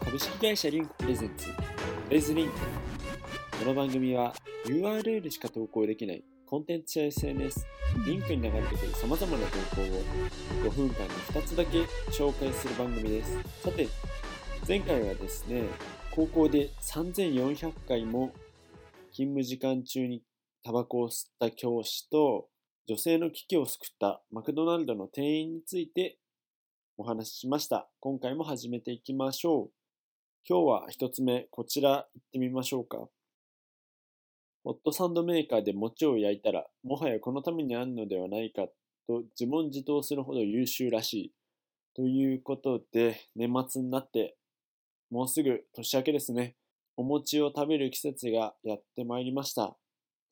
株式会社リンク presents Let's Link。この番組は URL しか投稿できないコンテンツや SNS リンクに流れてくる様々な投稿を5分間に2つだけ紹介する番組です。さて前回はですね高校で3400回も勤務時間中にタバコを吸った教師と女性の危機を救ったマクドナルドの店員についてお話ししました。今回も始めていきましょう。今日は一つ目、こちら行ってみましょうか。ホットサンドメーカーで餅を焼いたら、もはやこのためにあるのではないかと自問自答するほど優秀らしい。ということで、年末になって、もうすぐ年明けですね。お餅を食べる季節がやってまいりました。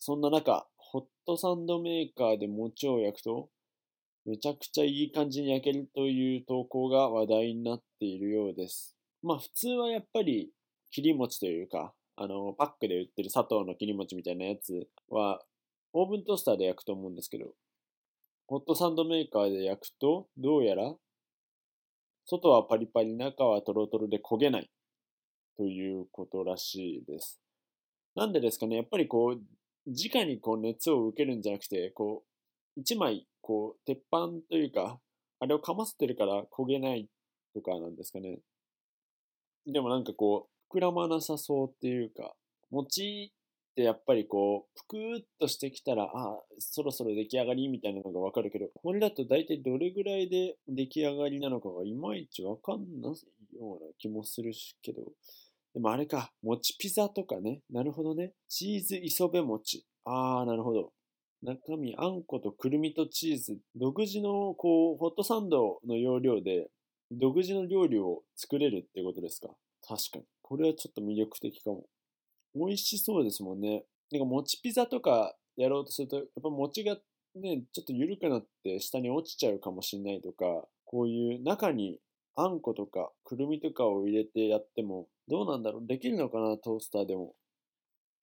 そんな中、ホットサンドメーカーで餅を焼くと、めちゃくちゃいい感じに焼けるという投稿が話題になっているようです。まあ普通はやっぱり切り餅というか、あの、パックで売ってる砂糖の切り餅みたいなやつは、オーブントースターで焼くと思うんですけど、ホットサンドメーカーで焼くと、どうやら、外はパリパリ、中はトロトロで焦げないということらしいです。なんでですかね、やっぱりこう、直にこう熱を受けるんじゃなくて、こう、一枚、こう、鉄板というか、あれをかませてるから焦げないとかなんですかね。でもなんかこう、膨らまなさそうっていうか、餅ってやっぱりこう、ぷくーっとしてきたら、あそろそろ出来上がりみたいなのがわかるけど、これだと大体どれぐらいで出来上がりなのかがいまいちわかんないような気もするしけど、でもあれか、餅ピザとかね。なるほどね。チーズ磯辺餅。あー、なるほど。中身、あんことくるみとチーズ。独自の、こう、ホットサンドの要領で、独自の料理を作れるってことですか。確かに。これはちょっと魅力的かも。美味しそうですもんね。なんか餅ピザとかやろうとすると、やっぱ餅がね、ちょっと緩くなって下に落ちちゃうかもしれないとか、こういう中にあんことかくるみとかを入れてやっても、どうなんだろう？できるのかな？トースターでも。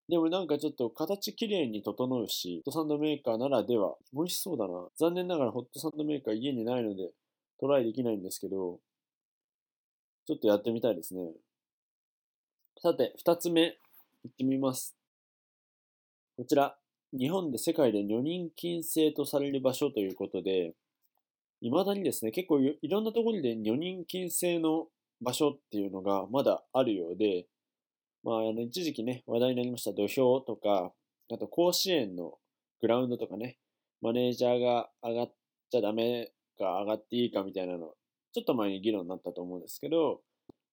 でもなんかちょっと形きれいに整うし、ホットサンドメーカーならでは、美味しそうだな。残念ながらホットサンドメーカー家にないのでトライできないんですけど、ちょっとやってみたいですね。さて、二つ目、いってみます。こちら、日本で世界で女人禁制とされる場所ということで、未だにですね、結構いろんなところで女人禁制の場所っていうのがまだあるようで、まあ、あの、一時期ね、話題になりました土俵とか、あと甲子園のグラウンドとかね、マネージャーが上がっちゃダメか上がっていいかみたいなの、ちょっと前に議論になったと思うんですけど、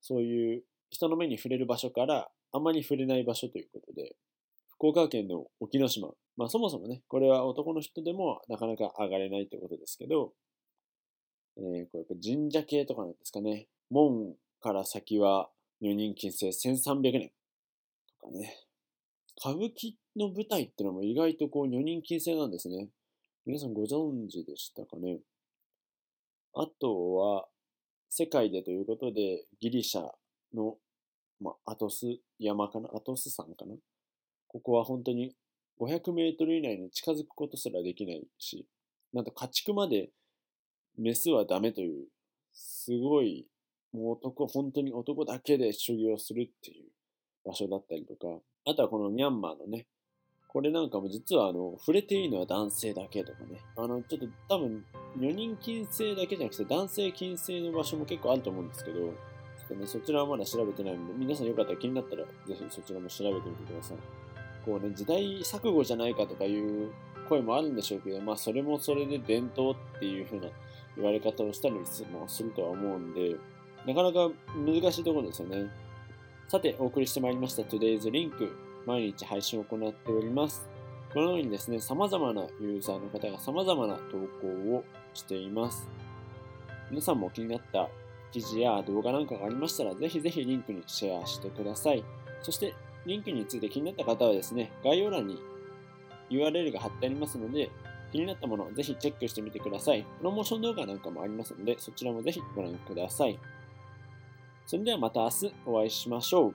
そういう人の目に触れる場所からあまり触れない場所ということで、福岡県の沖ノ島。まあそもそもね、これは男の人でもなかなか上がれないってことですけど、えー、これ神社系とかなんですかね。門から先は女人禁制1300年とかね。歌舞伎の舞台ってのも意外とこう女人禁制なんですね。皆さんご存知でしたかね。あとは、世界でということで、ギリシャの、まあ、アトス山かな？アトス山かな？ここは本当に500メートル以内に近づくことすらできないし、なんと家畜までメスはダメという、すごい、もう男、本当に男だけで修行するっていう場所だったりとか、あとはこのミャンマーのね、これなんかも実はあの、触れていいのは男性だけとかね、あの、ちょっと多分、女人禁制だけじゃなくて男性禁制の場所も結構あると思うんですけど、ちょっとね、そちらはまだ調べてないので、皆さんよかったら気になったら、ぜひそちらも調べてみてください。こうね、時代錯誤じゃないかとかいう声もあるんでしょうけど、まあそれもそれで伝統っていう風な言われ方をしたりもするとは思うんで、なかなか難しいところですよね。さて、お送りしてまいりました Today's Link。毎日配信を行っております。このようにですね、様々なユーザーの方が様々な投稿をしています。皆さんも気になった記事や動画なんかがありましたら、ぜひぜひリンクにシェアしてください。そして、リンクについて気になった方はですね、概要欄に URL が貼ってありますので、気になったものをぜひチェックしてみてください。プロモーション動画なんかもありますので、そちらもぜひご覧ください。それではまた明日お会いしましょう。